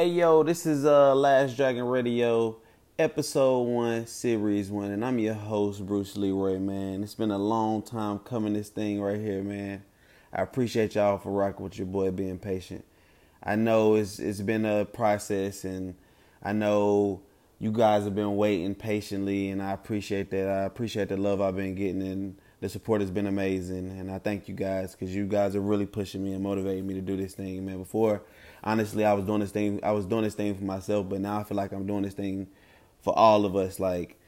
Hey yo, this is uh Last Dragon Radio, episode one, series one, and I'm your host, Bruce Leroy, man. It's been a long time coming this thing right here, man. I appreciate y'all for rocking with your boy being patient. I know it's it's been a process and I know you guys have been waiting patiently and I appreciate that. I appreciate the love I've been getting and the support has been amazing and I thank you guys because you guys are really pushing me and motivating me to do this thing, man. Before, honestly, I was doing this thing. I was doing this thing for myself, but now I feel like I'm doing this thing for all of us. Like,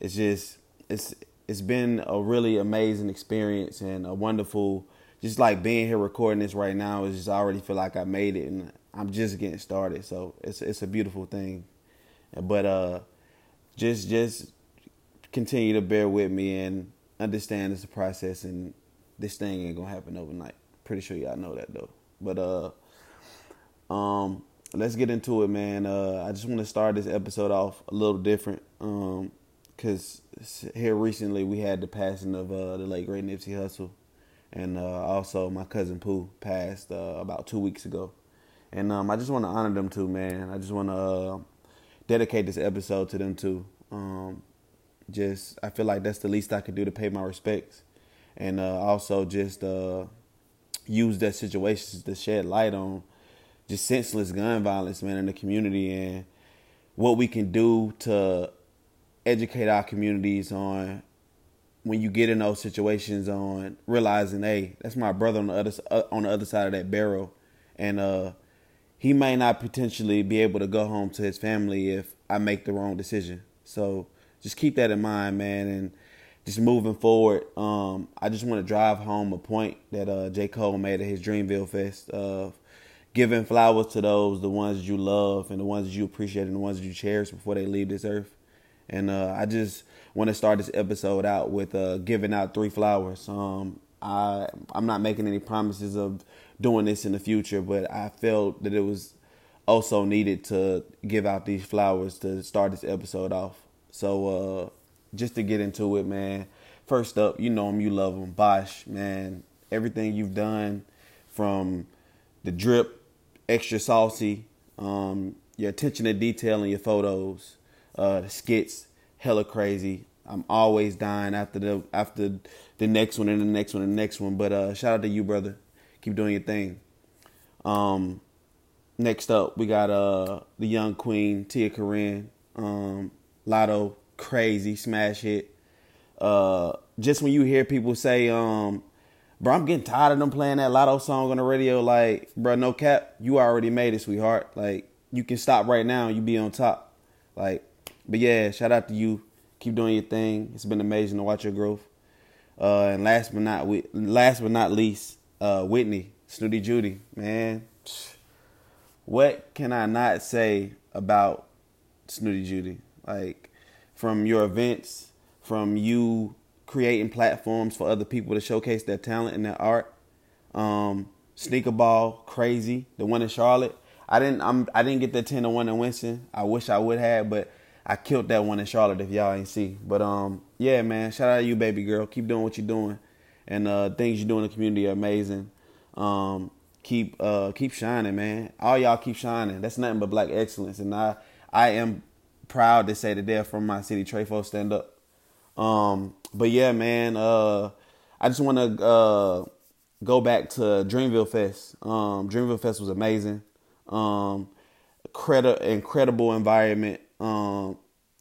it's just it's it's been a really amazing experience and a wonderful. Just like being here recording this right now is just I already feel like I made it and I'm just getting started. So it's it's a beautiful thing, but uh, just just continue to bear with me and understand it's a process and this thing ain't gonna happen overnight. Pretty sure y'all know that though. But uh um let's get into it, man. Uh I just want to start this episode off a little different. Um cuz here recently we had the passing of uh the late great Nipsey Hussle and uh also my cousin Pooh passed uh, about 2 weeks ago. And um I just want to honor them too, man. I just want to uh, dedicate this episode to them too. Um just I feel like that's the least I could do to pay my respects, and uh, also just use that situation to shed light on just senseless gun violence, man, in the community, and what we can do to educate our communities on when you get in those situations on realizing, hey, that's my brother on the other uh, on the other side of that barrel, and uh, he may not potentially be able to go home to his family if I make the wrong decision. So just keep that in mind, man, and just moving forward. Um, I just want to drive home a point that uh, J. Cole made at his Dreamville Fest of giving flowers to those, the ones you love and the ones you appreciate and the ones you cherish before they leave this earth. And uh, I just want to start this episode out with uh, giving out three flowers. Um, I I'm not making any promises of doing this in the future, but I felt that it was also needed to give out these flowers to start this episode off. So uh, just to get into it, man. First up, you know him, you love him, Bosh, man. Everything you've done from the drip, extra saucy, um, your attention to detail in your photos, uh, the skits, hella crazy. I'm always dying after the after the next one and the next one and the next one. But uh, shout out to you, brother. Keep doing your thing. Um, next up, we got uh the young queen Tia Corine. Um, Lotto, crazy smash hit. Uh, just when you hear people say, um, bro, I'm getting tired of them playing that Lotto song on the radio, like, bro, no cap, you already made it, sweetheart. Like, you can stop right now and you be on top. Like, but yeah, shout out to you. Keep doing your thing. It's been amazing to watch your growth. Uh, and last but not we last but not least, uh, Whitney, Snooty Judy, man. What can I not say about Snooty Judy? Like from your events, from you creating platforms for other people to showcase their talent and their art. Um, crazy. The one in Charlotte. I didn't I'm I didn't get the ten to one in Winston. I wish I would have, but I killed that one in Charlotte if y'all ain't see. But um yeah man, shout out to you baby girl. Keep doing what you're doing. And uh things you do in the community are amazing. Um keep uh keep shining, man. All y'all keep shining. That's nothing but black excellence. And I I am proud to say that they're from my city, Trefo stand up. Um, but yeah, man, uh, I just want to uh, go back to Dreamville Fest. Um, Dreamville Fest was amazing. Um, credi- incredible environment. Um,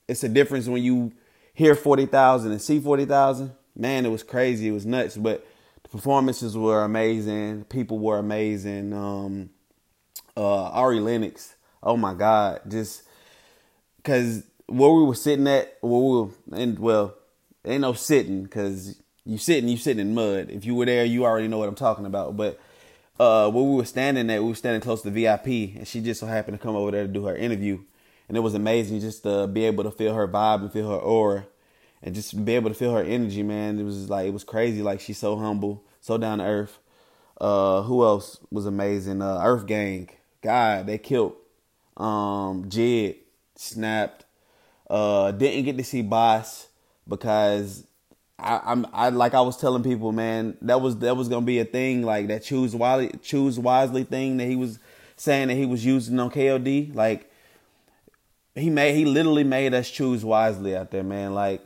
it's a difference when you hear forty thousand and see forty thousand. Man, it was crazy. It was nuts. But the performances were amazing. People were amazing. Um, uh, Ari Lennox. Oh my God, just because where we were sitting at, where we were, and well, ain't no sitting because you sitting, you sitting in mud. If you were there, you already know what I'm talking about. But uh, where we were standing at, we were standing close to VIP, and she just so happened to come over there to do her interview, and it was amazing just to be able to feel her vibe and feel her aura, and just be able to feel her energy. Man, it was like it was crazy. Like she's so humble, so down to earth. Uh, who else was amazing? Uh, Earth Gang. God, they killed. Um, Jid snapped. Uh, didn't get to see Bas because I, I'm I like I was telling people, man, that was that was gonna be a thing like that choose wisely choose wisely thing that he was saying that he was using on KOD. Like he made he literally made us choose wisely out there, man. Like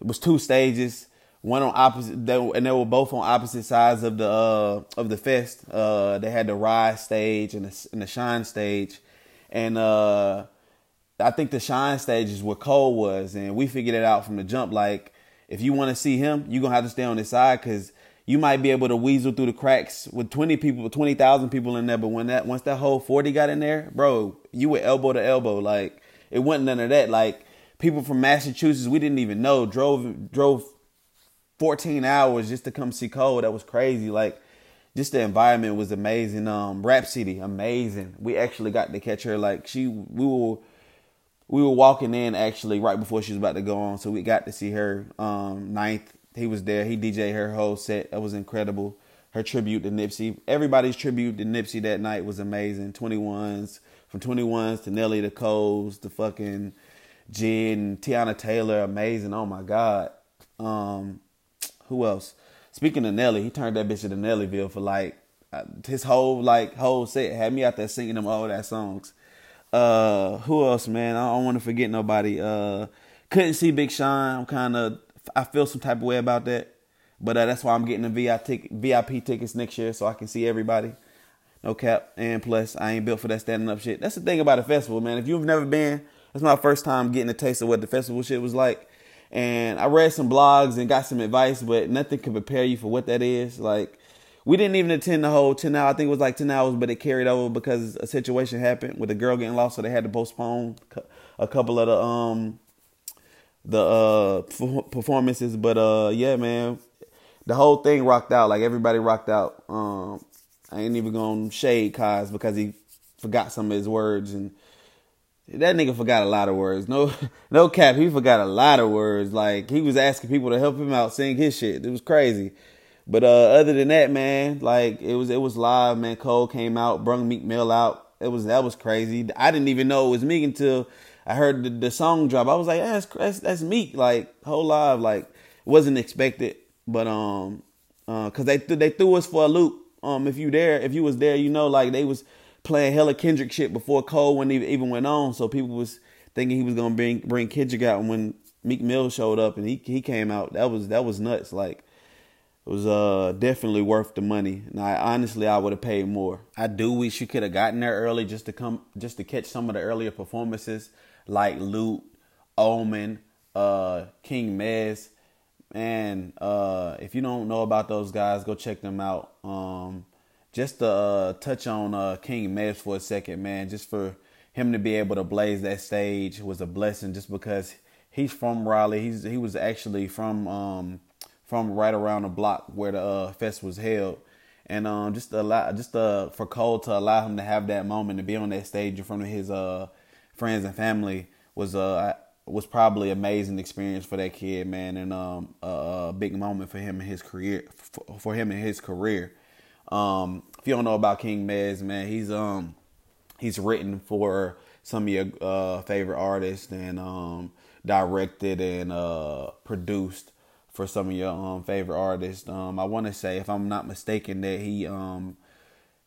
it was two stages, one on opposite, they, and they were both on opposite sides of the uh, of the fest. Uh, they had the rise stage and the, and the shine stage, and uh, I think the shine stage is where Cole was, and we figured it out from the jump. Like if you want to see him, you're gonna have to stay on his side because you might be able to weasel through the cracks with 20 people, 20,000 people in there. But when that once that whole 40 got in there, bro, you were elbow to elbow. Like it wasn't none of that. Like people from Massachusetts, we didn't even know drove drove 14 hours just to come see Cole. That was crazy. Like just the environment was amazing. Um, Rapsody, amazing. We actually got to catch her. Like she, we were we were walking in actually right before she was about to go on, so we got to see her. Um, ninth, he was there. He DJed her whole set. That was incredible. Her tribute to Nipsey. Everybody's tribute to Nipsey that night was amazing. 21s, from 21s to Nelly to Coles to fucking Jid Teyana Taylor, amazing. Oh my God. Um, who else? Speaking of Nelly, he turned that bitch into Nellyville for like uh, his whole like whole set had me out there singing them all that songs. Uh, who else, man? I don't want to forget nobody. Uh, couldn't see Big Sean. I'm kind of I feel some type of way about that, but uh, that's why I'm getting the VIP VIP tickets next year so I can see everybody. No cap. And plus, I ain't built for that standing up shit. That's the thing about a festival, man. If you've never been, it's my first time getting a taste of what the festival shit was like. And I read some blogs and got some advice, but nothing can prepare you for what that is. Like, we didn't even attend the whole 10 hours. I think it was like 10 hours, but it carried over because a situation happened with a girl getting lost, so they had to postpone a couple of the um the uh performances. But uh yeah, man, the whole thing rocked out. Like everybody rocked out. Um I ain't even gonna shade Cozz because he forgot some of his words and that nigga forgot a lot of words. No, no cap. He forgot a lot of words. Like he was asking people to help him out sing his shit. It was crazy. But uh, other than that, man, like it was it was live. Man, Cole came out, brung Meek Mill out. It was that was crazy. I didn't even know it was Meek until I heard the, the song drop. I was like, that's, that's that's Meek. Like whole live, like wasn't expected. But um, uh, cause they they threw us for a loop um, if you there, if you was there, you know, like they was playing hella Kendrick shit before Cole when he even went on. So people was thinking he was gonna bring bring Kendrick out. And when Meek Mill showed up and he he came out, that was that was nuts. Like it was uh definitely worth the money. Now honestly, I would have paid more. I do wish you could have gotten there early just to come just to catch some of the earlier performances like Lute, Omen, uh, King Mez man, uh, if you don't know about those guys, go check them out. Um, just to uh, touch on uh, King Mez for a second, man, just for him to be able to blaze that stage was a blessing. Just because he's from Raleigh, he's he was actually from um, from right around the block where the uh, fest was held, and um, just allow just uh, for Cole to allow him to have that moment to be on that stage in front of his uh, friends and family was uh was probably amazing experience for that kid, man, and um, a, a big moment for him in his career. For, for him in his career. Um, if you don't know about King Mez, man, he's um he's written for some of your uh, favorite artists and um, directed and uh, produced for some of your um, favorite artists. Um, I want to say, if I'm not mistaken, that he um,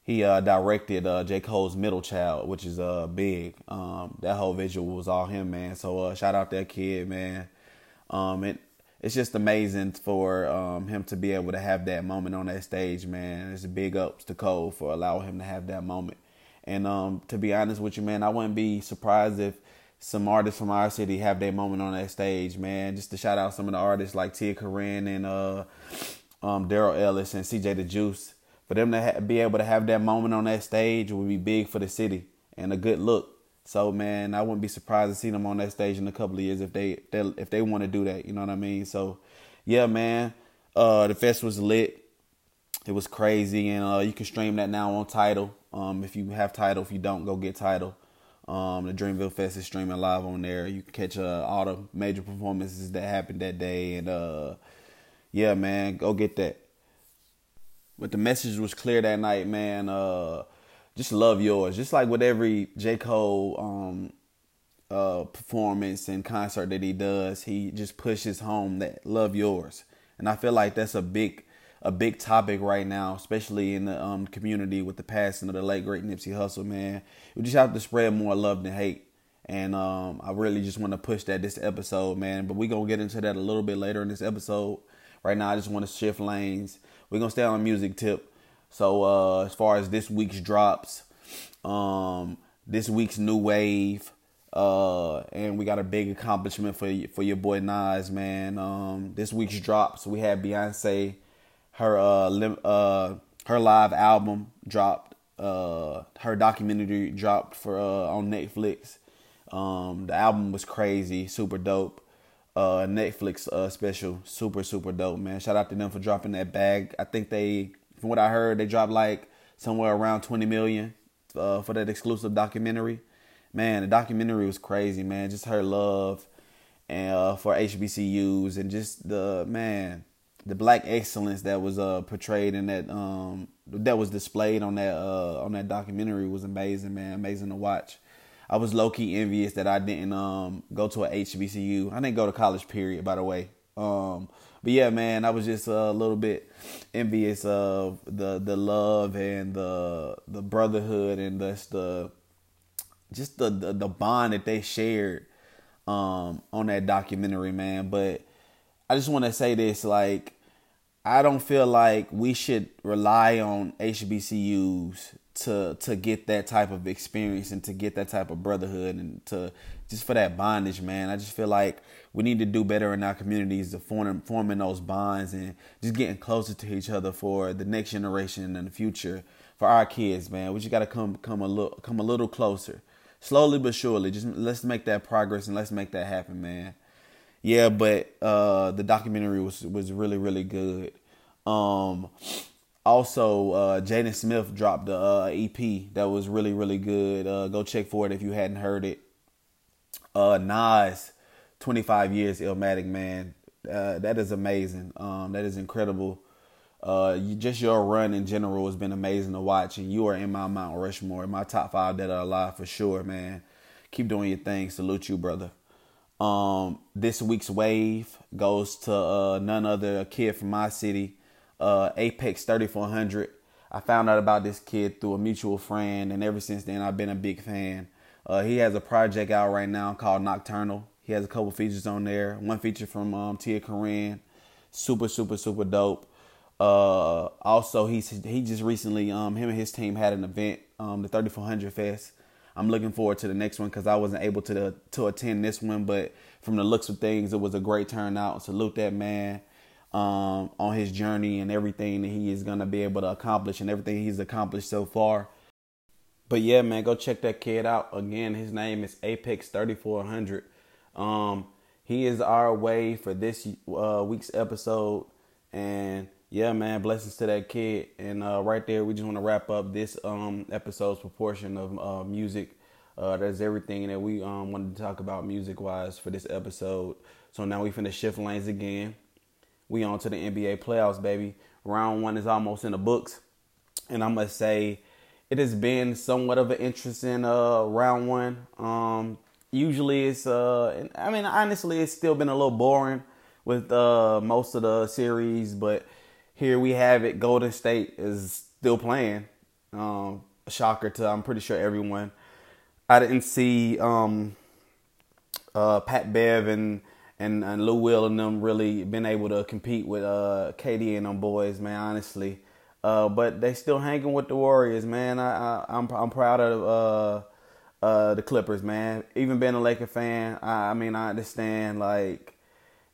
he uh, directed uh, J. Cole's Middle Child, which is uh big. Um, that whole visual was all him, man. So uh, shout out that kid, man. Um, it it's just amazing for um, him to be able to have that moment on that stage, man. It's a big ups to Cole for allowing him to have that moment. And um, to be honest with you, man, I wouldn't be surprised if some artists from our city have their moment on that stage, man. Just to shout out some of the artists like Tia Corine and uh, um, Daryl Ellis and CJ the Juice for them to ha- be able to have that moment on that stage would be big for the city and a good look. So man, I wouldn't be surprised to see them on that stage in a couple of years if they, they if they want to do that. You know what I mean? So yeah, man. Uh, the fest was lit. It was crazy, and uh, you can stream that now on Tidal. Um, if you have Tidal, if you don't, go get Tidal. Um, the Dreamville Fest is streaming live on there. You can catch uh, all the major performances that happened that day, and uh, yeah, man, go get that. But the message was clear that night, man. Uh, just love yours. Just like with every J. Cole um, uh, performance and concert that he does, he just pushes home that love yours. And I feel like that's a big a big topic right now, especially in the um, community with the passing of the late great Nipsey Hussle. Man, we just have to spread more love than hate, and um, I really just want to push that this episode, man. But we're gonna get into that a little bit later in this episode. Right now, I just want to shift lanes. We're gonna stay on music tip. So uh, as far as this week's drops, um, this week's new wave. Uh, and we got a big accomplishment for for your boy Nas, man. Um, this week's drops, we had Beyonce, her uh, lim- uh, her live album dropped. Uh, her documentary dropped for uh, on Netflix. Um, the album was crazy, super dope. Uh, Netflix uh, special, super super dope, man. Shout out to them for dropping that bag. I think they, from what I heard, they dropped like somewhere around twenty million uh, for that exclusive documentary. Man, the documentary was crazy, man. Just her love and uh, for HBCUs and just the man, the black excellence that was uh, portrayed in that um, that was displayed on that uh, on that documentary was amazing, man. Amazing to watch. I was low key envious that I didn't um, go to a HBCU. I didn't go to college, period. By the way, um, but yeah, man, I was just a little bit envious of the the love and the the brotherhood and just the just the, the, the bond that they shared um, on that documentary, man. But I just want to say this, like, I don't feel like we should rely on HBCUs to to get that type of experience and to get that type of brotherhood and to just for that bondage, man. I just feel like we need to do better in our communities to form forming those bonds and just getting closer to each other for the next generation and the future for our kids, man. We just gotta come come a little come a little closer slowly but surely. Just let's make that progress and let's make that happen, man. Yeah, but uh, the documentary was was really really good. Um, also, uh, Jaden Smith dropped the uh, EP that was really really good. Uh, go check for it if you hadn't heard it. Uh, Nas, twenty five years Illmatic man. Uh, that is amazing. Um, that is incredible. Uh, you, just your run in general has been amazing to watch, and you are in my Mount Rushmore, my top five that are alive for sure, man. Keep doing your thing. Salute you, brother. Um, this week's wave goes to uh, none other kid from my city, uh, Apex 3400. I found out about this kid through a mutual friend, and ever since then I've been a big fan. Uh, he has a project out right now called Nocturnal. He has a couple features on there. One feature from um, Tia Corine, super super super dope. Uh, also, he's he just recently um him and his team had an event um the 3400 Fest. I'm looking forward to the next one because I wasn't able to to attend this one, but from the looks of things, it was a great turnout. Salute that man um, on his journey and everything that he is gonna be able to accomplish and everything he's accomplished so far. But yeah, man, go check that kid out. Again, his name is Apex 3400. Um, he is our way for this uh, week's episode, and yeah, man, blessings to that kid. And uh, right there, we just want to wrap up this um, episode's proportion of uh, music. Uh, that's everything that we um, wanted to talk about music wise for this episode. So now we finna shift lanes again. We on to the NBA playoffs, baby. Round one is almost in the books, and I must say, it has been somewhat of an interesting uh, round one. Um, usually, it's uh, I mean, honestly, it's still been a little boring with uh, most of the series, but here we have it. Golden State is still playing. Um, shocker to I'm pretty sure everyone. I didn't see um, uh, Pat Bev and, and and Lou Will and them really been able to compete with uh, KD and them boys, man. Honestly, uh, but they still hanging with the Warriors, man. I, I am I'm, I'm proud of uh, uh, the Clippers, man. Even being a Laker fan, I, I mean I understand like,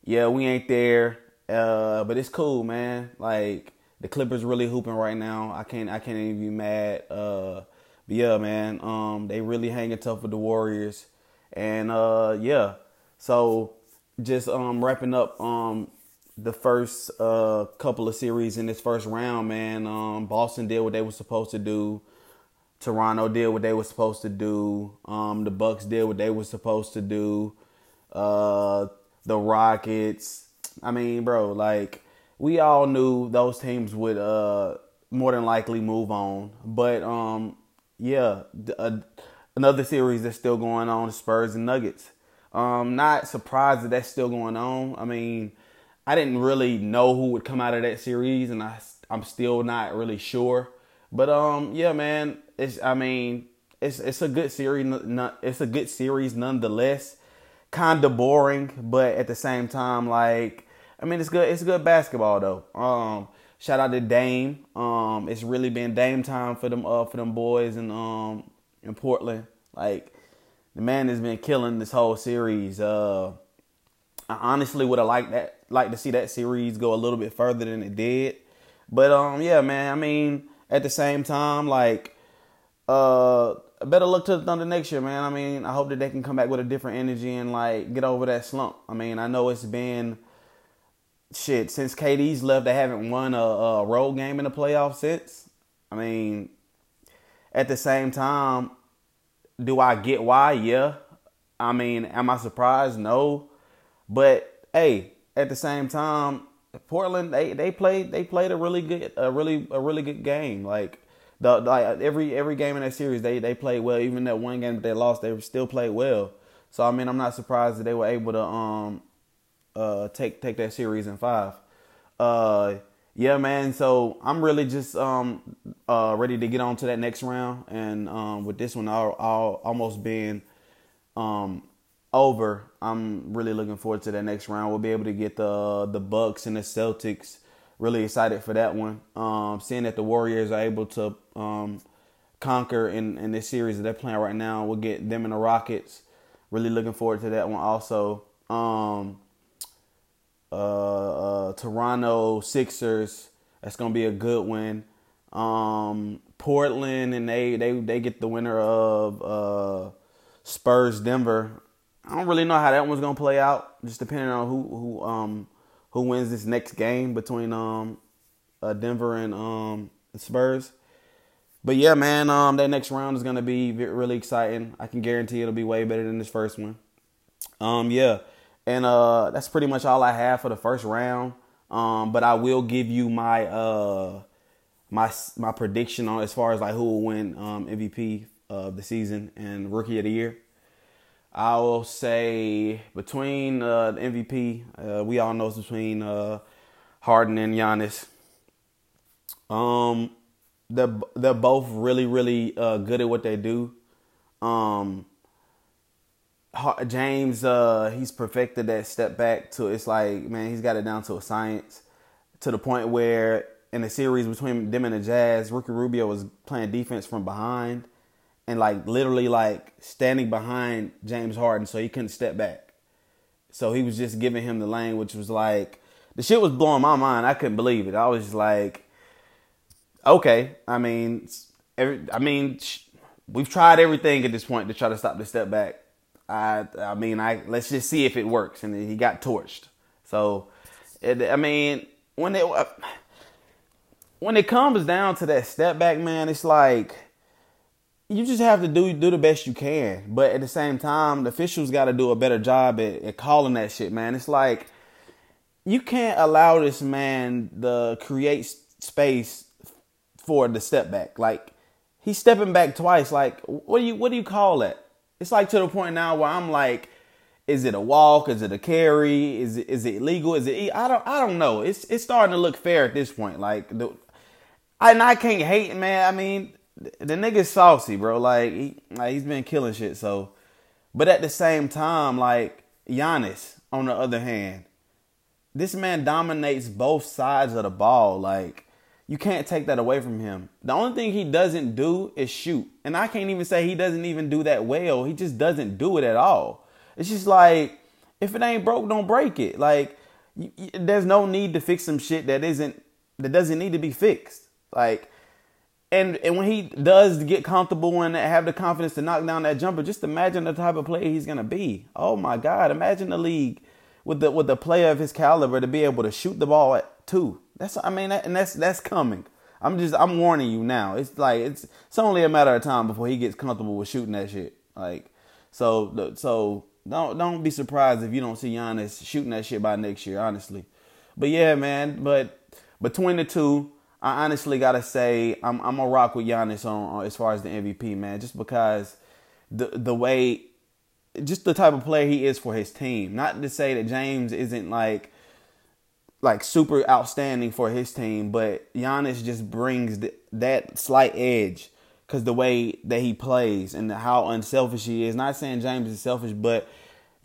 yeah, we ain't there uh, but it's cool, man. Like the Clippers really hooping right now. I can't I can't even be mad. Uh, but yeah, man. Um, they really hanging tough with the Warriors, and uh, yeah. So just um wrapping up um the first uh couple of series in this first round, man. Um, Boston did what they were supposed to do. Toronto did what they were supposed to do. Um, the Bucks did what they were supposed to do. Uh, the Rockets I mean, bro, like we all knew those teams would uh more than likely move on, but um yeah, uh, another series that's still going on, Spurs and Nuggets. Um, not surprised that that's still going on. I mean, I didn't really know who would come out of that series, and I I'm still not really sure. But um, yeah, man, it's I mean it's it's a good series. It's a good series nonetheless. Kind of boring, but at the same time, like I mean, it's good. It's good basketball though. Um, shout out to Dame. Um, it's really been Dame time for them. Uh, for them boys in um in Portland. Like the man has been killing this whole series. Uh, I honestly would have liked that, like to see that series go a little bit further than it did. But um, yeah, man. I mean, at the same time, like, uh, better look to the Thunder next year, man. I mean, I hope that they can come back with a different energy and like get over that slump. I mean, I know it's been shit since KD's left. They haven't won a, a road game in the playoffs since. I mean, at the same time, do I get why? Yeah. I mean, am I surprised? No. But hey, at the same time, Portland they they played they played a really good a really a really good game. Like the like every every game in that series they they played well. Even that one game that they lost, they still played well. So I mean, I'm not surprised that they were able to um uh take take that series in five. Uh yeah, man. So I'm really just um uh ready to get on to that next round, and um with this one all almost being um over, I'm really looking forward to that next round. We'll be able to get the the Bucks and the Celtics. Really excited for that one. Um, seeing that the Warriors are able to um, conquer in, in this series that they're playing right now, we'll get them and the Rockets. Really looking forward to that one also. Um, uh, uh, Toronto Sixers. That's gonna be a good one. Um, Portland and they they they get the winner of uh, Spurs Denver. I don't really know how that one's gonna play out. Just depending on who who um who wins this next game between um uh, Denver and um Spurs. But yeah, man, um that next round is gonna be really exciting. I can guarantee it'll be way better than this first one. Um yeah, and uh that's pretty much all I have for the first round. Um, but I will give you my uh my my prediction on as far as like who will win um MVP of the season and Rookie of the Year. I will say between uh, the MVP, uh, we all know it's between uh, Harden and Giannis. Um, they're they're both really really uh, good at what they do. Um, James, uh, he's perfected that step back to it's like man, he's got it down to a science to the point where in the series between them and the Jazz, Ricky Rubio was playing defense from behind and like literally like standing behind James Harden so he couldn't step back. So he was just giving him the lane, which was like the shit was blowing my mind. I couldn't believe it. I was just like, okay. I mean, every, I mean, we've tried everything at this point to try to stop the step back. I, I mean, I let's just see if it works. And he got torched. So, it, I mean, when it uh, when it comes down to that step back, man, it's like you just have to do do the best you can. But at the same time, the officials got to do a better job at, at calling that shit, man. It's like you can't allow this man to create space for the step back. Like he's stepping back twice. Like what do you what do you call that? It's like to the point now where I'm like, is it a walk? Is it a carry? Is it is it legal? Is it? I don't I don't know. It's it's starting to look fair at this point. Like the, and I can't hate man. I mean the nigga's saucy, bro. Like he like he's been killing shit. So, but at the same time, like Giannis, on the other hand, this man dominates both sides of the ball. Like you can't take that away from him. The only thing he doesn't do is shoot, and I can't even say he doesn't even do that well. He just doesn't do it at all. It's just like if it ain't broke, don't break it. Like you, you, there's no need to fix some shit that isn't that doesn't need to be fixed. Like and and when he does get comfortable and have the confidence to knock down that jumper, just imagine the type of player he's gonna be. Oh my God! Imagine the league with the with the player of his caliber to be able to shoot the ball two. That's I mean, that, and that's that's coming. I'm just I'm warning you now. It's like it's it's only a matter of time before he gets comfortable with shooting that shit. Like so so don't don't be surprised if you don't see Giannis shooting that shit by next year. Honestly, but yeah, man. But between the two. I honestly gotta say I'm I'm a rock with Giannis on, on, as far as the MVP man, just because the the way, just the type of player he is for his team. Not to say that James isn't like like super outstanding for his team, but Giannis just brings th- that slight edge because the way that he plays and how unselfish he is. Not saying James is selfish, but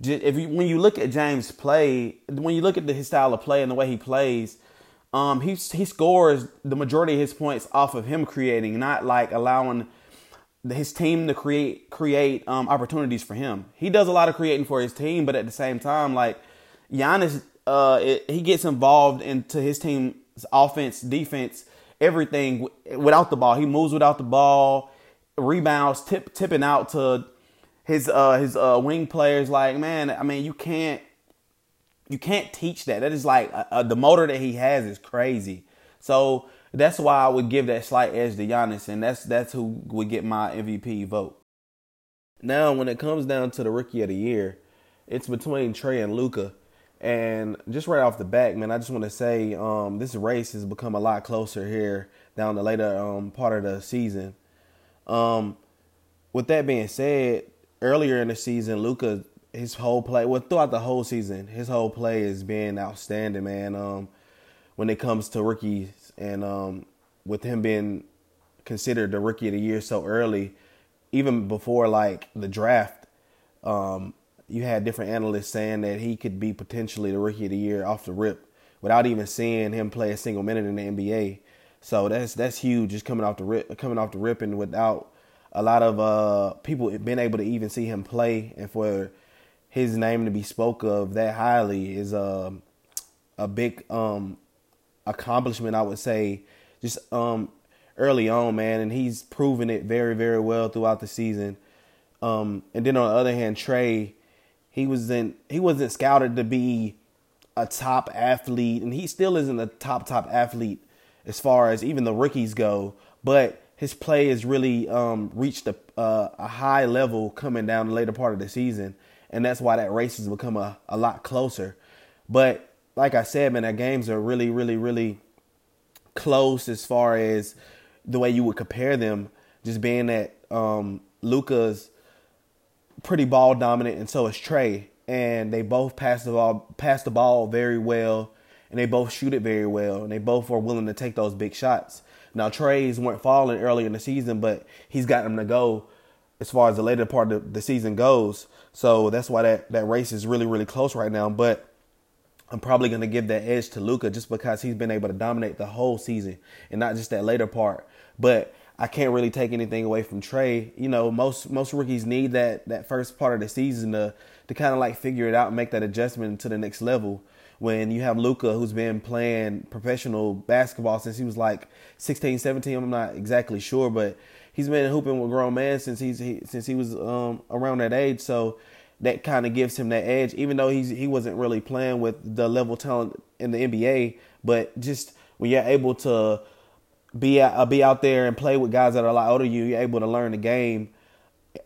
just, if you when you look at James play, when you look at the, his style of play and the way he plays, um, he he scores the majority of his points off of him creating, not like allowing his team to create create um, opportunities for him. He does a lot of creating for his team, but at the same time, like Giannis, uh, it, he gets involved into his team's offense, defense, everything without the ball. He moves without the ball, rebounds, tip, tipping out to his uh, his uh, wing players. Like man, I mean, you can't you can't teach that. That is like uh, the motor that he has is crazy. So that's why I would give that slight edge to Giannis, and that's that's who would get my MVP vote. Now, when it comes down to the Rookie of the Year, it's between Trae and Luka. And just right off the back, man, I just want to say um, this race has become a lot closer here down the later um, part of the season. Um, with that being said, earlier in the season, Luka, his whole play, well, throughout the whole season, his whole play has been outstanding, man. Um, when it comes to rookies and um, with him being considered the rookie of the year so early, even before like the draft, um, you had different analysts saying that he could be potentially the rookie of the year off the rip without even seeing him play a single minute in the NBA. So that's that's huge, just coming off the rip, coming off the rip, and without a lot of uh, people being able to even see him play, and for his name to be spoke of that highly is uh, a big um, accomplishment, I would say, just um, early on, man. And he's proven it very, very well throughout the season. Um, and then on the other hand, Trae, he wasn't he wasn't scouted to be a top athlete, and he still isn't a top top athlete as far as even the rookies go. But his play has really um, reached a, uh, a high level coming down the later part of the season, and that's why that race has become a, a lot closer. But like I said, man, that games are really, really, really close as far as the way you would compare them. Just being that um, Luka's pretty ball dominant, and so is Trae. and they both pass the ball, pass the ball very well, and they both shoot it very well, and they both are willing to take those big shots. Now Trae's weren't falling early in the season, but he's got them to go as far as the later part of the season goes. So that's why that, that race is really, really close right now. But I'm probably to give that edge to Luka just because he's been able to dominate the whole season and not just that later part. But I can't really take anything away from Trae. You know, most most rookies need that that first part of the season to to kind of like figure it out and make that adjustment to the next level. When you have Luka, who's been playing professional basketball since he was like 16, 17, I'm not exactly sure, but he's been hooping with grown men since he's he, since he was um, around that age. So that kind of gives him that edge, even though he's he wasn't really playing with the level talent in the NBA. But just when you're able to be out, uh, be out there and play with guys that are a lot older you, you're able to learn the game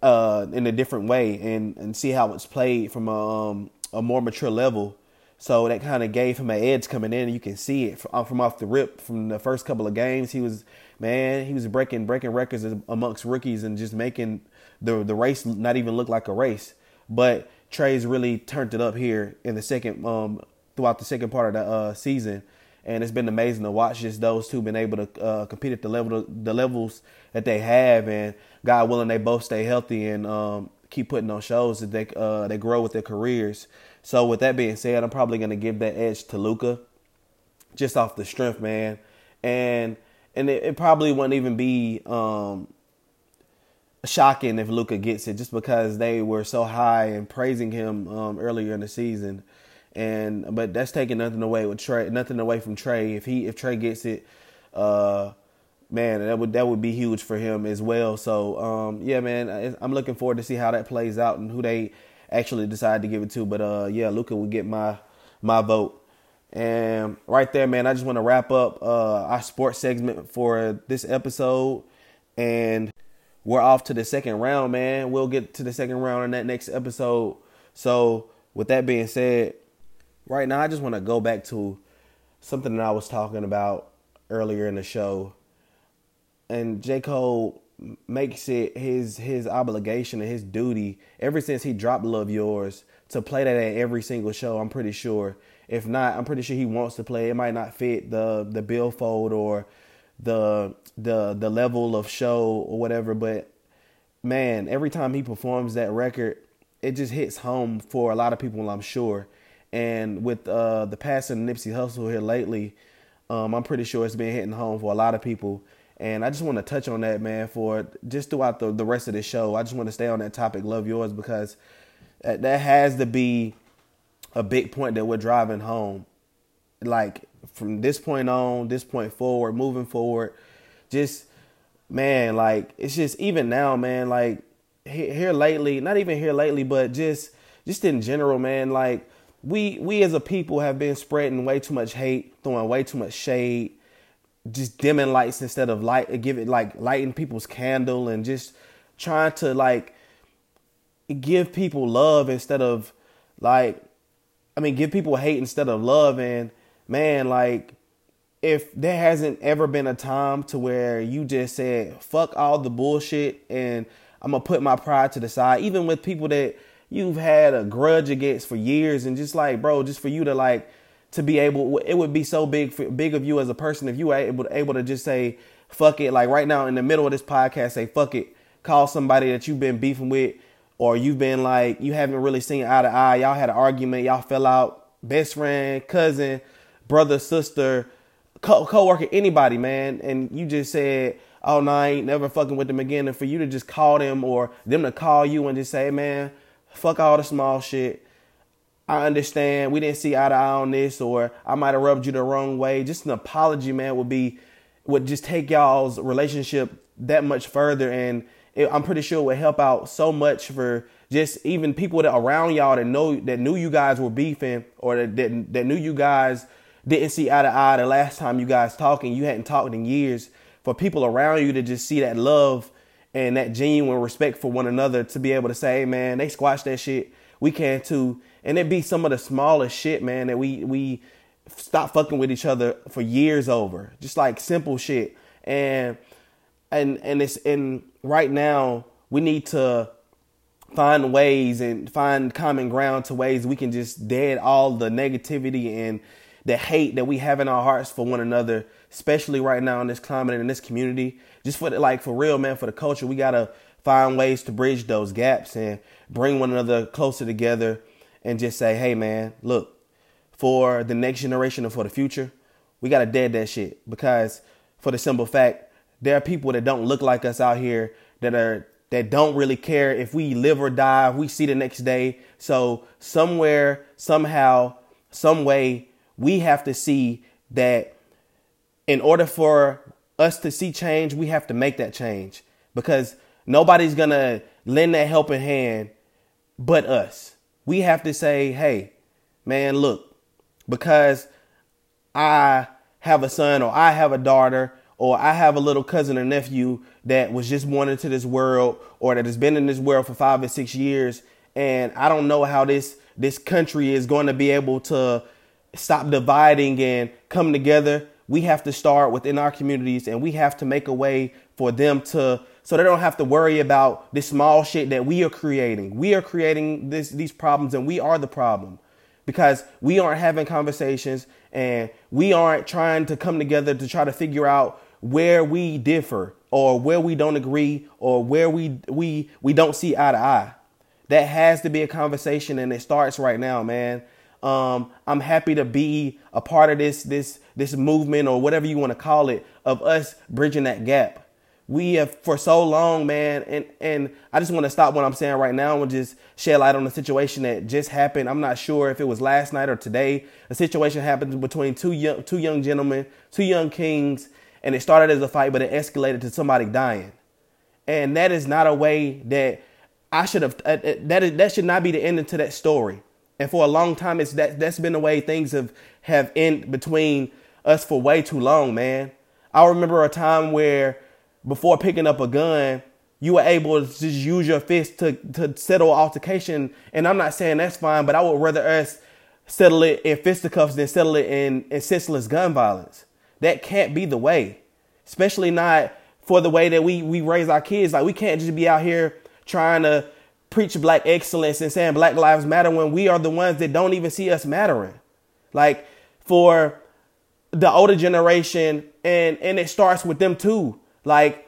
uh, in a different way and, and see how it's played from a, um, a more mature level. So that kind of gave him an edge coming in. You can see it from, from off the rip from the first couple of games. He was man, he was breaking breaking records amongst rookies and just making the the race not even look like a race. But Trae's really turned it up here in the second um throughout the second part of the uh, season, and it's been amazing to watch just those two been able to uh, compete at the level the levels that they have, and God willing, they both stay healthy and um, keep putting on shows that they uh, they grow with their careers. So with that being said, I'm probably gonna give that edge to Luka, just off the strength, man, and and it, it probably wouldn't even be um, shocking if Luka gets it, just because they were so high and praising him um, earlier in the season. And but that's taking nothing away with Trae, nothing away from Trae. If he if Trae gets it, uh, man, that would that would be huge for him as well. So um, yeah, man, I'm looking forward to see how that plays out and who they actually decide to give it to. But uh, yeah, Luka would get my my vote. And right there, man, I just want to wrap up uh, our sports segment for this episode. And we're off to the second round, man. We'll get to the second round in that next episode. So, with that being said, right now I just want to go back to something that I was talking about earlier in the show. And J. Cole, makes it his his obligation and his duty ever since he dropped Love Yours to play that at every single show. I'm pretty sure. If not, I'm pretty sure he wants to play. It might not fit the the billfold or the the the level of show or whatever, but man, every time he performs that record, it just hits home for a lot of people, I'm sure. And with uh, the passing of Nipsey Hussle here lately, um, I'm pretty sure it's been hitting home for a lot of people. And I just want to touch on that, man, for just throughout the, the rest of the show. I just want to stay on that topic, Love Yours, because that has to be a big point that we're driving home. Like from this point on, this point forward, moving forward, just man, like it's just even now, man, like here lately, not even here lately, but just just in general, man, like we we as a people have been spreading way too much hate, throwing way too much shade, just dimming lights instead of light, give it like lighting people's candle and just trying to like give people love instead of like I mean give people hate instead of love. And man like if there hasn't ever been a time to where you just said fuck all the bullshit and I'm gonna put my pride to the side even with people that you've had a grudge against for years and just like bro just for you to like to be able it would be so big for, big of you as a person if you were able, able to just say fuck it like right now in the middle of this podcast say fuck it call somebody that you've been beefing with or you've been like you haven't really seen eye to eye. Y'all had an argument y'all fell out best friend cousin brother sister co- co-worker anybody man and you just said oh no i ain't never fucking with them again and for you to just call them or them to call you and just say man fuck all the small shit I understand we didn't see eye to eye on this, or I might have rubbed you the wrong way. Just an apology, man, would be would just take y'all's relationship that much further, and it, I'm pretty sure it would help out so much for just even people that around y'all that know that knew you guys were beefing, or that that, that knew you guys didn't see eye to eye the last time you guys talking. You hadn't talked in years. For people around you to just see that love and that genuine respect for one another, to be able to say, hey, man, they squash that shit. We can too and it be some of the smallest shit, man, that we we stop fucking with each other for years over. Just like simple shit. And and and it's and right now we need to find ways and find common ground to ways we can just dead all the negativity and the hate that we have in our hearts for one another, especially right now in this climate and in this community. Just for the, like for real, man, for the culture, we gotta find ways to bridge those gaps and bring one another closer together and just say, hey man, look, for the next generation and for the future, we gotta dead that shit. Because for the simple fact, there are people that don't look like us out here that are that don't really care if we live or die, if we see the next day. So somewhere, somehow, some way, we have to see that in order for us to see change, we have to make that change. Because nobody's gonna lend that helping hand but us we have to say, hey, man, look, because I have a son or I have a daughter or I have a little cousin or nephew that was just born into this world or that has been in this world for five or six years and I don't know how this this country is going to be able to stop dividing and come together. We have to start within our communities and we have to make a way for them to so they don't have to worry about this small shit that we are creating. We are creating this these problems and we are the problem because we aren't having conversations and we aren't trying to come together to try to figure out where we differ or where we don't agree or where we we we don't see eye to eye. That has to be a conversation and it starts right now, man. Um, I'm happy to be a part of this this this movement or whatever you want to call it of us bridging that gap we have for so long, man, and and I just want to stop what I'm saying right now and just shed light on the situation that just happened. I'm not sure if it was last night or today. A situation happened between two young two young gentlemen, two young kings, and it started as a fight, but it escalated to somebody dying. And that is not a way that I should have. Uh, uh that should not be the ending to that story. And for a long time, it's that that's been the way things have have ended between us for way too long, man. I remember a time where before picking up a gun, you were able to just use your fist to, to settle altercation. And I'm not saying that's fine, but I would rather us settle it in fisticuffs than settle it in, in senseless gun violence. That can't be the way, especially not for the way that we we raise our kids. Like we can't just be out here trying to preach black excellence and saying black lives matter when we are the ones that don't even see us mattering. Like for the older generation and and it starts with them too. Like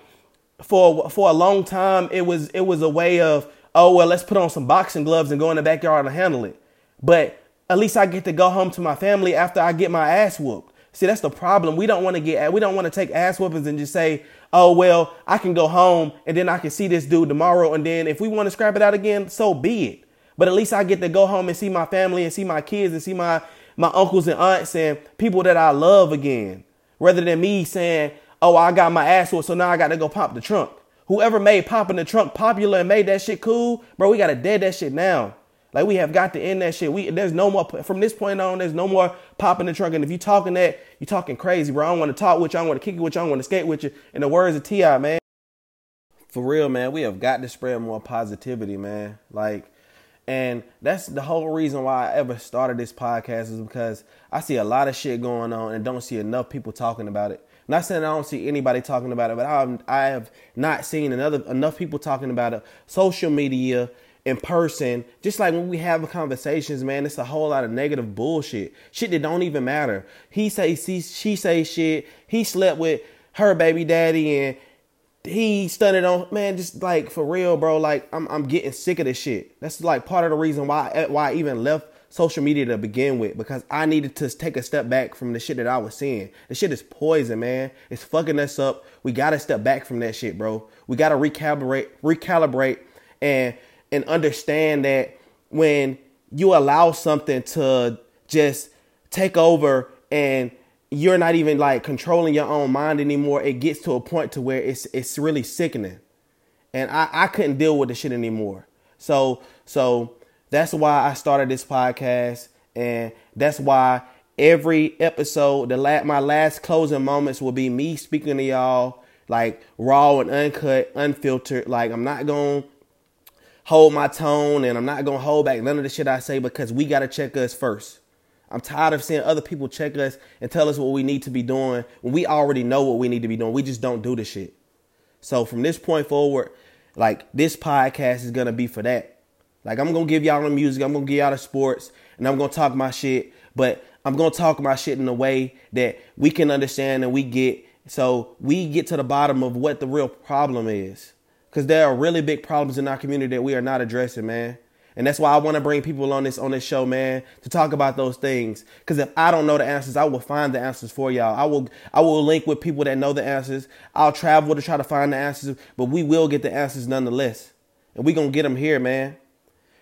for for a long time it was it was a way of oh well let's put on some boxing gloves and go in the backyard and handle it. But at least I get to go home to my family after I get my ass whooped. See, that's the problem. We don't want to get we don't want to take ass whoopings and just say, "Oh, well, I can go home and then I can see this dude tomorrow and then if we want to scrap it out again, so be it." But at least I get to go home and see my family and see my kids and see my my uncles and aunts and people that I love again. Rather than me saying, "Oh, I got my ass whooped, so now I got to go pop the trunk." Whoever made popping the trunk popular and made that shit cool, bro, we got to dead that shit now. Like we have got to end that shit. We there's no more from this point on. There's no more popping the trunk. And if you talking that, you talking crazy, bro. I don't want to talk with you. I want to kick it with you. I want to skate with you. In the words of Ti, man. For real, man. We have got to spread more positivity, man. Like, and that's the whole reason why I ever started this podcast is because I see a lot of shit going on and don't see enough people talking about it. Not saying I don't see anybody talking about it, but I I have not seen another enough people talking about it. Social media in person, just like when we have conversations, man, it's a whole lot of negative bullshit. Shit that don't even matter. He say she, say shit. He slept with her baby daddy and he stunted on man, just like for real, bro. Like I'm I'm getting sick of this shit. That's like part of the reason why why I even left social media to begin with because I needed to take a step back from the shit that I was seeing. The shit is poison, man. It's fucking us up. We gotta step back from that shit, bro. We gotta recalibrate, recalibrate, and and understand that when you allow something to just take over and you're not even like controlling your own mind anymore, it gets to a point to where it's it's really sickening. And I, I couldn't deal with the shit anymore. So so that's why I started this podcast and that's why every episode, the la- my last closing moments will be me speaking to y'all like raw and uncut, unfiltered. Like I'm not going to hold my tone and I'm not gonna hold back none of the shit I say because we gotta check us first. I'm tired of seeing other people check us and tell us what we need to be doing when we already know what we need to be doing. We just don't do the shit. So from this point forward, like this podcast is gonna be for that. Like I'm gonna give y'all the music, I'm gonna give y'all the sports, and I'm gonna talk my shit, but I'm gonna talk my shit in a way that we can understand and we get so we get to the bottom of what the real problem is. Because there are really big problems in our community that we are not addressing, man. And that's why I want to bring people on this on this show, man, to talk about those things. Because if I don't know the answers, I will find the answers for y'all. I will I will link with people that know the answers. I'll travel to try to find the answers, but we will get the answers nonetheless, and we gonna get them here, man.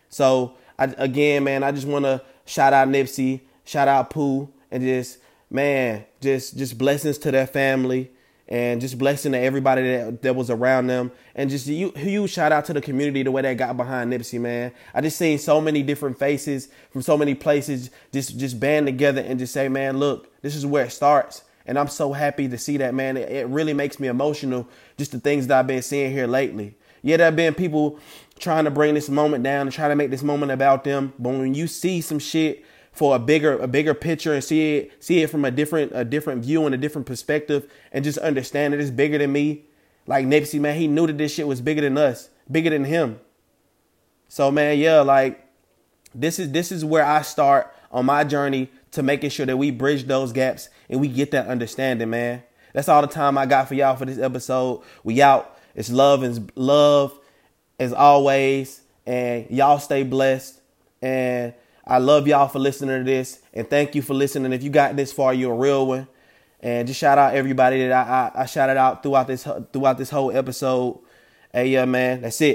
So I, again, man, I just want to shout out Nipsey, shout out Pooh, and just man, just just blessings to their family and just blessing to everybody that, that was around them. And just you huge shout out to the community the way they got behind Nipsey man. I just seen so many different faces from so many places just just band together and just say man look this is where it starts. And I'm so happy to see that man. It, it really makes me emotional just the things that I've been seeing here lately. Yeah there have been people trying to bring this moment down and trying to make this moment about them. But when you see some shit for a bigger a bigger picture and see it see it from a different a different view and a different perspective and just understand that it's bigger than me. Like Nipsey, man, he knew that this shit was bigger than us, bigger than him. So man, yeah, like this is this is where I start on my journey to making sure that we bridge those gaps and we get that understanding, man. That's all the time I got for y'all for this episode. We out. It's love and love as always. And y'all stay blessed. And I love y'all for listening to this, and thank you for listening. If you got this far, you're a real one. And just shout out everybody that I, I, I shouted out throughout this throughout this whole episode. Hey, yeah, man, that's it.